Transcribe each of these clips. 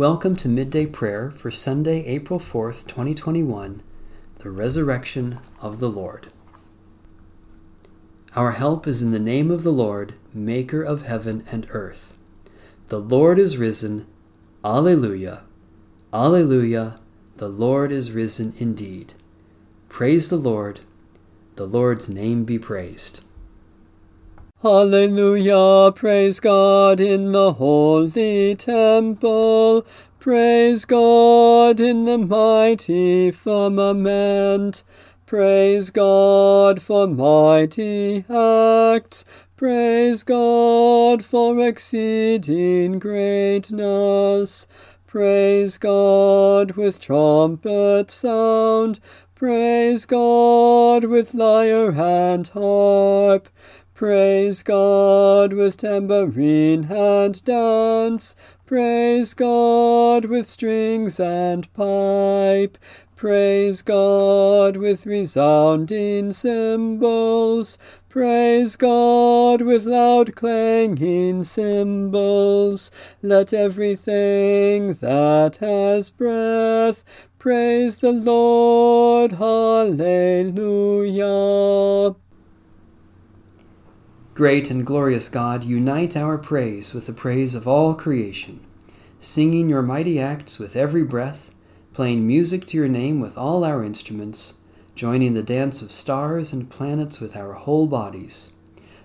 Welcome to Midday Prayer for Sunday, April 4th, 2021, the Resurrection of the Lord. Our help is in the name of the Lord, Maker of heaven and earth. The Lord is risen. Alleluia. Alleluia. The Lord is risen indeed. Praise the Lord. The Lord's name be praised. Hallelujah, praise God in the holy temple. Praise God in the mighty firmament. Praise God for mighty acts. Praise God for exceeding greatness. Praise God with trumpet sound. Praise God with lyre and harp. Praise God with tambourine and dance. Praise God with strings and pipe. Praise God with resounding cymbals. Praise God with loud clanging cymbals. Let everything that has breath praise the Lord. Hallelujah. Great and glorious God, unite our praise with the praise of all creation, singing your mighty acts with every breath, playing music to your name with all our instruments, joining the dance of stars and planets with our whole bodies.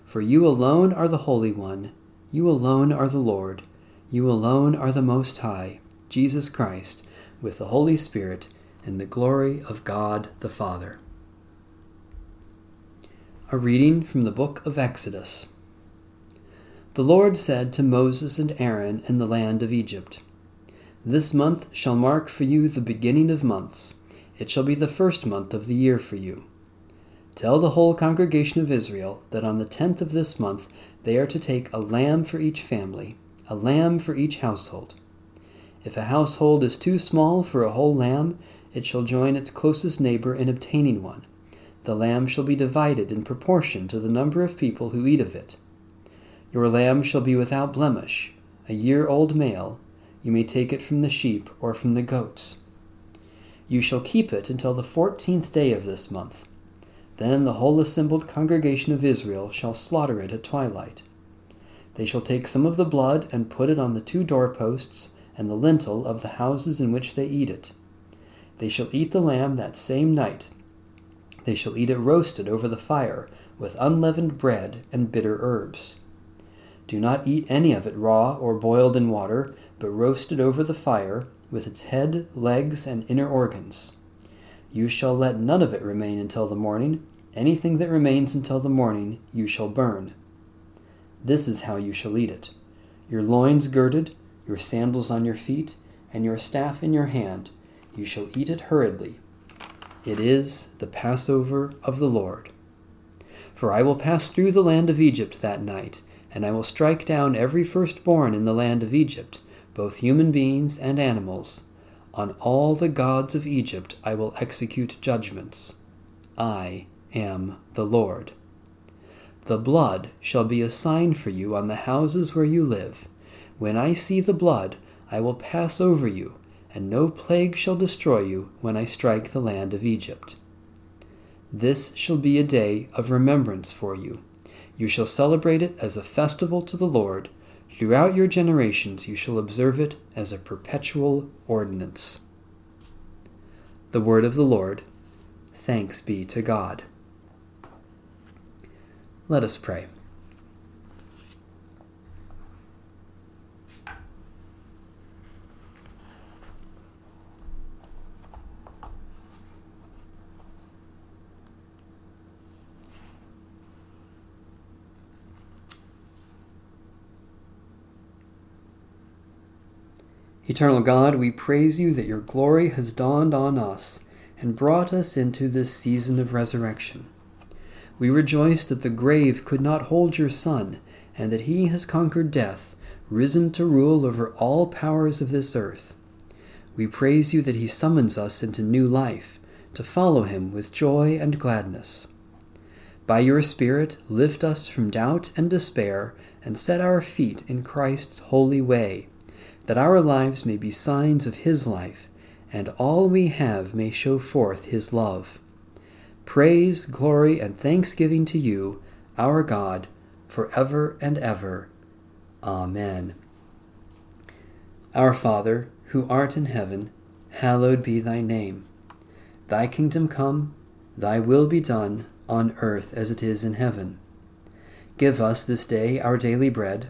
For you alone are the Holy One, you alone are the Lord, you alone are the Most High, Jesus Christ, with the Holy Spirit, in the glory of God the Father. A reading from the book of Exodus. The Lord said to Moses and Aaron in the land of Egypt, This month shall mark for you the beginning of months. It shall be the first month of the year for you. Tell the whole congregation of Israel that on the tenth of this month they are to take a lamb for each family, a lamb for each household. If a household is too small for a whole lamb, it shall join its closest neighbor in obtaining one the lamb shall be divided in proportion to the number of people who eat of it. Your lamb shall be without blemish, a year old male. You may take it from the sheep or from the goats. You shall keep it until the fourteenth day of this month. Then the whole assembled congregation of Israel shall slaughter it at twilight. They shall take some of the blood and put it on the two doorposts and the lintel of the houses in which they eat it. They shall eat the lamb that same night they shall eat it roasted over the fire, with unleavened bread and bitter herbs. Do not eat any of it raw or boiled in water, but roasted over the fire, with its head, legs, and inner organs. You shall let none of it remain until the morning. Anything that remains until the morning you shall burn. This is how you shall eat it your loins girded, your sandals on your feet, and your staff in your hand. You shall eat it hurriedly it is the Passover of the Lord. For I will pass through the land of Egypt that night, and I will strike down every firstborn in the land of Egypt, both human beings and animals. On all the gods of Egypt I will execute judgments. I am the Lord. The blood shall be a sign for you on the houses where you live. When I see the blood, I will pass over you and no plague shall destroy you when I strike the land of Egypt. This shall be a day of remembrance for you. You shall celebrate it as a festival to the Lord. Throughout your generations you shall observe it as a perpetual ordinance. The word of the Lord. Thanks be to God. Let us pray. Eternal God, we praise you that your glory has dawned on us and brought us into this season of resurrection. We rejoice that the grave could not hold your Son, and that he has conquered death, risen to rule over all powers of this earth. We praise you that he summons us into new life, to follow him with joy and gladness. By your Spirit, lift us from doubt and despair, and set our feet in Christ's holy way that our lives may be signs of his life, and all we have may show forth his love. Praise, glory, and thanksgiving to you, our God, for ever and ever. Amen. Our Father, who art in heaven, hallowed be thy name. Thy kingdom come, thy will be done, on earth as it is in heaven. Give us this day our daily bread,